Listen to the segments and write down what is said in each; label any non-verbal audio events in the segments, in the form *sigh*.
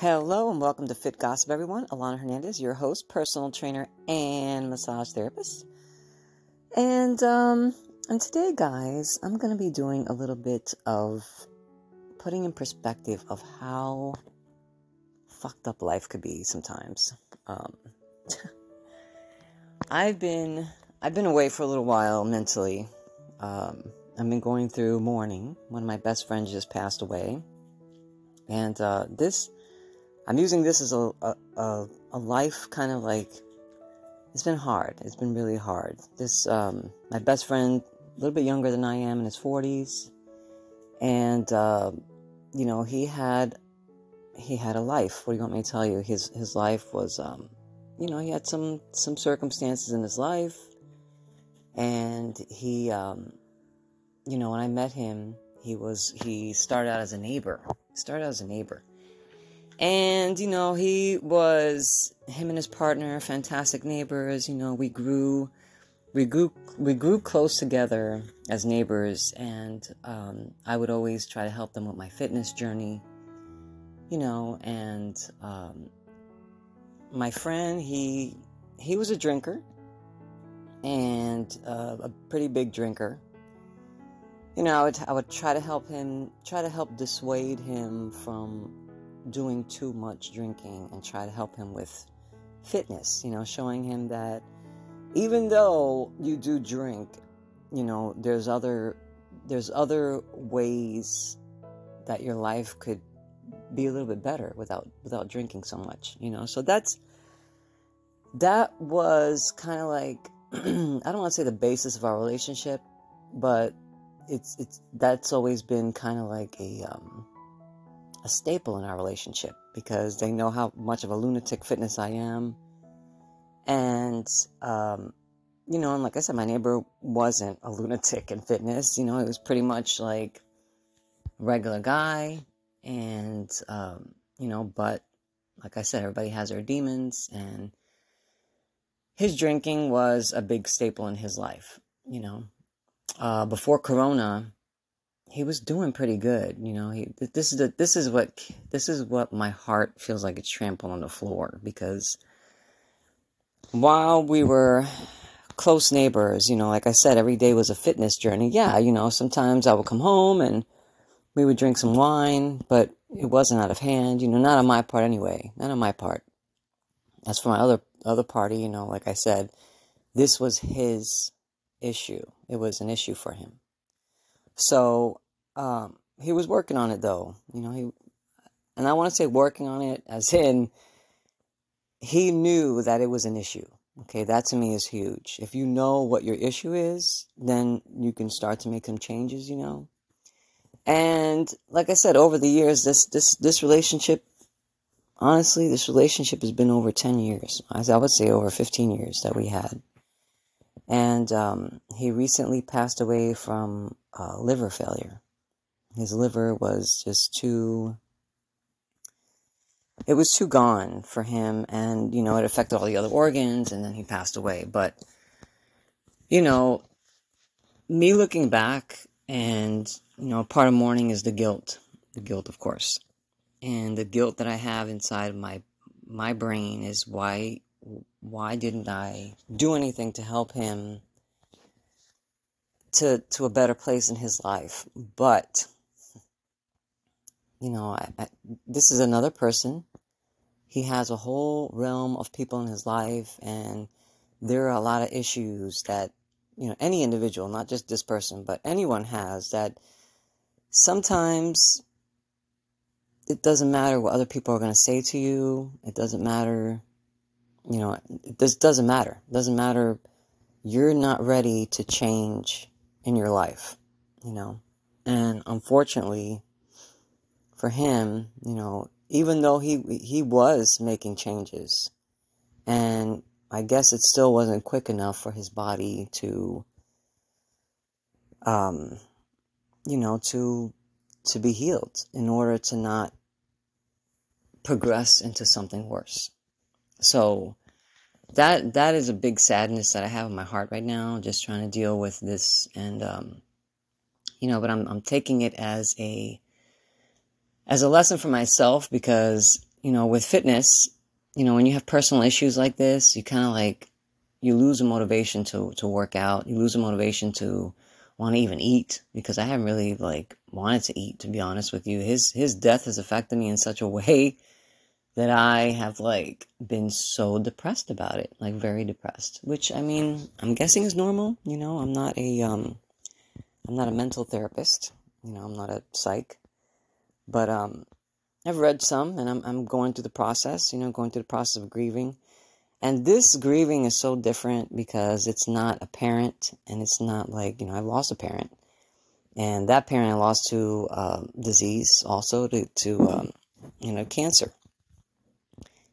Hello and welcome to Fit Gossip, everyone. Alana Hernandez, your host, personal trainer, and massage therapist. And um, and today, guys, I'm going to be doing a little bit of putting in perspective of how fucked up life could be sometimes. Um, *laughs* I've been I've been away for a little while mentally. Um, I've been going through mourning. One of my best friends just passed away, and uh, this I'm using this as a, a a life kind of like it's been hard. It's been really hard. This um, my best friend, a little bit younger than I am, in his 40s, and uh, you know he had he had a life. What do you want me to tell you? His his life was um, you know he had some some circumstances in his life, and he um, you know, when I met him, he was he started out as a neighbor. Started out as a neighbor. And, you know, he was him and his partner, fantastic neighbors, you know, we grew we grew we grew close together as neighbors and um, I would always try to help them with my fitness journey. You know, and um, my friend, he he was a drinker and uh, a pretty big drinker you know, I would, I would try to help him, try to help dissuade him from doing too much drinking and try to help him with fitness, you know, showing him that even though you do drink, you know, there's other, there's other ways that your life could be a little bit better without, without drinking so much, you know, so that's, that was kind of like, *clears throat* I don't want to say the basis of our relationship, but it's it's that's always been kind of like a um, a staple in our relationship because they know how much of a lunatic fitness I am, and um, you know, and like I said, my neighbor wasn't a lunatic in fitness. You know, it was pretty much like regular guy, and um, you know, but like I said, everybody has their demons, and his drinking was a big staple in his life. You know, uh, before Corona, he was doing pretty good. You know, he this is the, this is what this is what my heart feels like it's trampled on the floor because while we were close neighbors, you know, like I said, every day was a fitness journey. Yeah, you know, sometimes I would come home and we would drink some wine, but it wasn't out of hand. You know, not on my part anyway. Not on my part. As for my other other party, you know, like I said, this was his issue. It was an issue for him. So um, he was working on it, though. You know, he and I want to say working on it as in he knew that it was an issue. Okay, that to me is huge. If you know what your issue is, then you can start to make some changes. You know, and like I said, over the years, this this this relationship, honestly, this relationship has been over ten years. I would say, over fifteen years that we had and um, he recently passed away from uh, liver failure. His liver was just too. It was too gone for him, and you know it affected all the other organs, and then he passed away. But you know, me looking back, and you know, part of mourning is the guilt, the guilt, of course, and the guilt that I have inside my my brain is why why didn't I do anything to help him to to a better place in his life? But you know, I, I, this is another person. He has a whole realm of people in his life, and there are a lot of issues that you know any individual, not just this person, but anyone has that. Sometimes it doesn't matter what other people are going to say to you. It doesn't matter you know, this doesn't matter. It doesn't matter. You're not ready to change in your life, you know. And unfortunately, for him, you know, even though he he was making changes, and I guess it still wasn't quick enough for his body to, um, you know, to to be healed in order to not progress into something worse. So that that is a big sadness that I have in my heart right now, just trying to deal with this and um, you know, but I'm I'm taking it as a as a lesson for myself because you know, with fitness, you know, when you have personal issues like this, you kind of like, you lose the motivation to, to work out. You lose the motivation to want to even eat because I haven't really like wanted to eat, to be honest with you. His, his death has affected me in such a way that I have like been so depressed about it, like very depressed, which I mean, I'm guessing is normal. You know, I'm not a, um, I'm not a mental therapist. You know, I'm not a psych, but, um, I've read some and I'm, I'm going through the process, you know, going through the process of grieving. And this grieving is so different because it's not a parent and it's not like, you know, I've lost a parent. And that parent I lost to uh, disease, also to, to um, you know, cancer.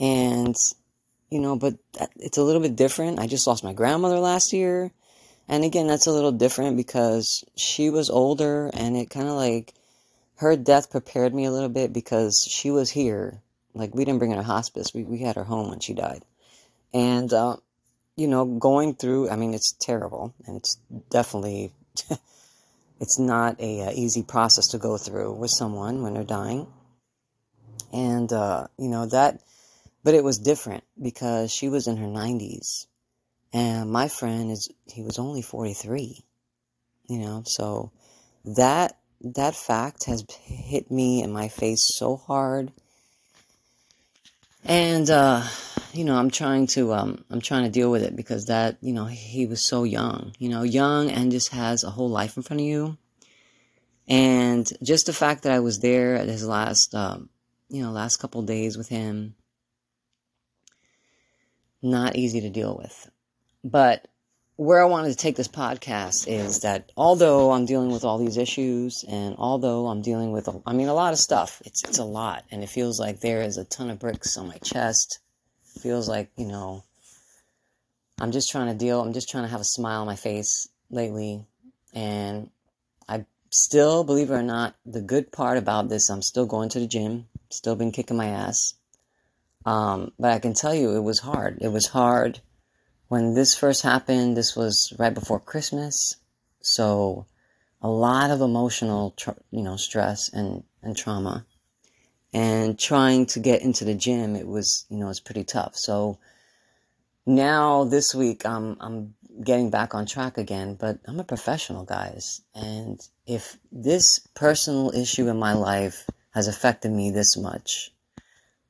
And, you know, but it's a little bit different. I just lost my grandmother last year. And again, that's a little different because she was older and it kind of like her death prepared me a little bit because she was here. Like, we didn't bring her to hospice, we, we had her home when she died. And, uh, you know, going through, I mean, it's terrible and it's definitely, *laughs* it's not a, a, uh, easy process to go through with someone when they're dying. And, uh, you know, that but it was different because she was in her 90s. And my friend is, he was only 43. You know, so that, that fact has hit me in my face so hard. And, uh, you know, I'm trying to, um, I'm trying to deal with it because that, you know, he was so young, you know, young and just has a whole life in front of you. And just the fact that I was there at his last, um, you know, last couple days with him, not easy to deal with. But where I wanted to take this podcast is that although I'm dealing with all these issues and although I'm dealing with, I mean, a lot of stuff, it's, it's a lot. And it feels like there is a ton of bricks on my chest. It feels like, you know, I'm just trying to deal, I'm just trying to have a smile on my face lately. And I still, believe it or not, the good part about this, I'm still going to the gym, still been kicking my ass. Um, but I can tell you it was hard. It was hard when this first happened. This was right before Christmas. So a lot of emotional, you know, stress and, and trauma. And trying to get into the gym, it was, you know, it's pretty tough. So now this week, I'm, I'm getting back on track again, but I'm a professional, guys. And if this personal issue in my life has affected me this much,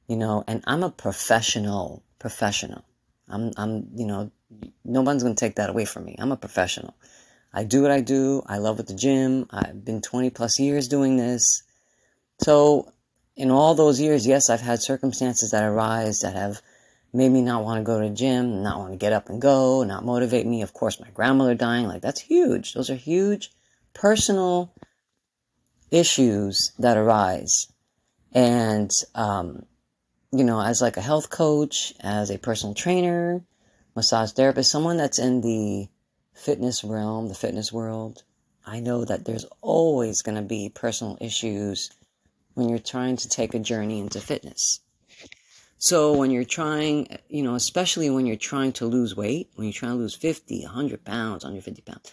you know, and I'm a professional, professional. I'm, I'm, you know, no one's going to take that away from me. I'm a professional. I do what I do. I love at the gym. I've been 20 plus years doing this. So, in all those years, yes, I've had circumstances that arise that have made me not want to go to the gym, not want to get up and go, not motivate me. Of course, my grandmother dying, like that's huge. Those are huge personal issues that arise. And, um, you know, as like a health coach, as a personal trainer, massage therapist, someone that's in the fitness realm, the fitness world, I know that there's always going to be personal issues when you're trying to take a journey into fitness. So when you're trying, you know, especially when you're trying to lose weight, when you're trying to lose 50, 100 pounds, 150 pounds,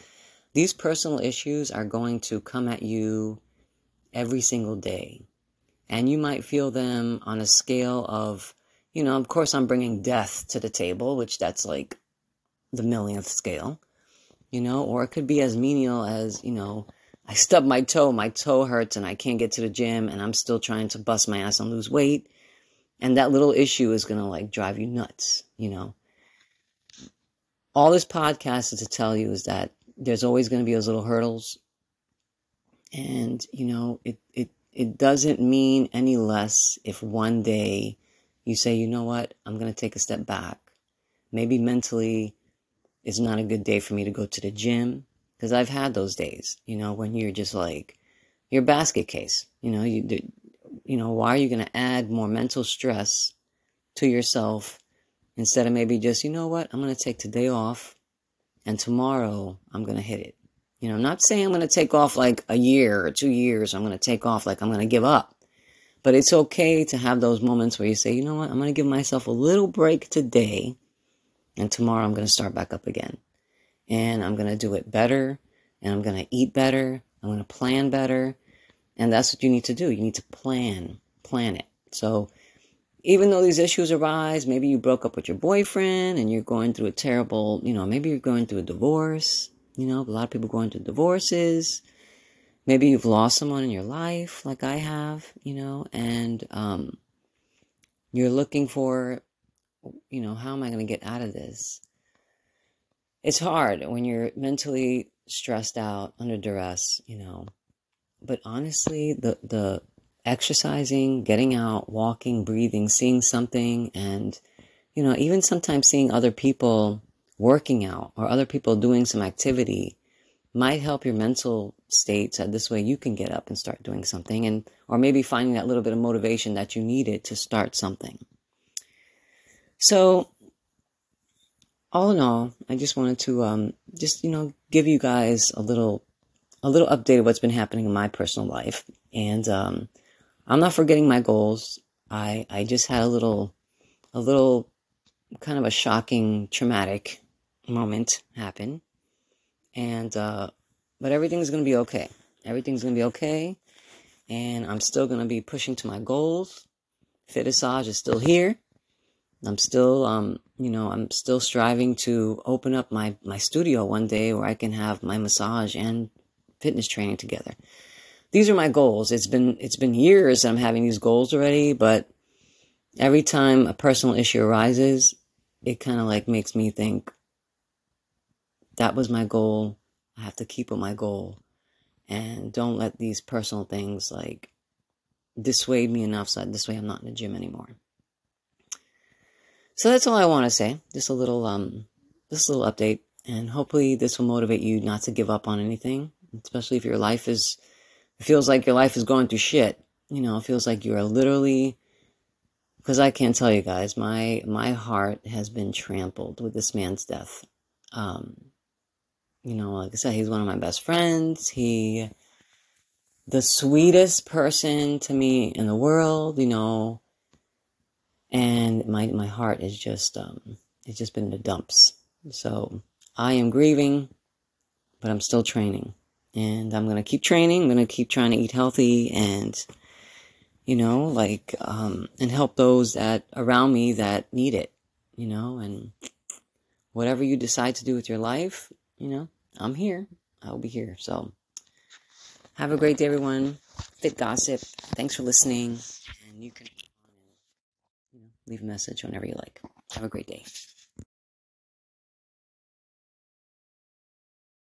these personal issues are going to come at you every single day and you might feel them on a scale of, you know, of course, I'm bringing death to the table, which that's like the millionth scale, you know, or it could be as menial as, you know, I stub my toe, my toe hurts, and I can't get to the gym, and I'm still trying to bust my ass and lose weight. And that little issue is going to like drive you nuts, you know. All this podcast is to tell you is that there's always going to be those little hurdles. And, you know, it, it, it doesn't mean any less if one day you say, you know what, I'm going to take a step back. Maybe mentally it's not a good day for me to go to the gym because I've had those days, you know, when you're just like, your basket case, you know, you, you know, why are you going to add more mental stress to yourself instead of maybe just, you know what, I'm going to take today off and tomorrow I'm going to hit it. You know, I'm not saying I'm going to take off like a year or two years. I'm going to take off like I'm going to give up. But it's okay to have those moments where you say, you know what, I'm going to give myself a little break today. And tomorrow I'm going to start back up again. And I'm going to do it better. And I'm going to eat better. I'm going to plan better. And that's what you need to do. You need to plan, plan it. So even though these issues arise, maybe you broke up with your boyfriend and you're going through a terrible, you know, maybe you're going through a divorce. You know, a lot of people going through divorces. Maybe you've lost someone in your life, like I have, you know, and um, you're looking for, you know, how am I going to get out of this? It's hard when you're mentally stressed out, under duress, you know. But honestly, the the exercising, getting out, walking, breathing, seeing something, and, you know, even sometimes seeing other people working out or other people doing some activity might help your mental state so this way you can get up and start doing something and or maybe finding that little bit of motivation that you needed to start something so all in all i just wanted to um, just you know give you guys a little a little update of what's been happening in my personal life and um, I'm not forgetting my goals. I I just had a little a little kind of a shocking traumatic moment happen. And uh but everything's to be okay. Everything's to be okay. And I'm still to be pushing to my goals. Fitasage is still here. I'm still, um, you know, I'm still striving to open up my, my studio one day where I can have my massage and fitness training together these are my goals. It's been it's been years that I'm having these goals already, but every time a personal issue arises, it kind of like makes me think that was my goal. I have to keep with my goal and don't let these personal things like dissuade me enough so that this way I'm not in the gym anymore. So that's all I want to say. Just a little um just a little update and hopefully this will motivate you not to give up on anything, especially if your life is feels like your life is going through shit. You know, it feels like you are literally because I can't tell you guys, my my heart has been trampled with this man's death. Um, you know, like I said, he's one of my best friends. He the sweetest person to me in the world, you know. And my my heart is just um it's just been in the dumps. So I am grieving, but I'm still training and I'm to keep training. I'm to keep trying to eat healthy and, you know, like, um, and help those that around me that need it, you know, and whatever you decide to do with your life, you know, I'm here. I'll be here. So have a great day, everyone. Fit gossip. Thanks for listening. And you can leave a message whenever you like. Have a great day.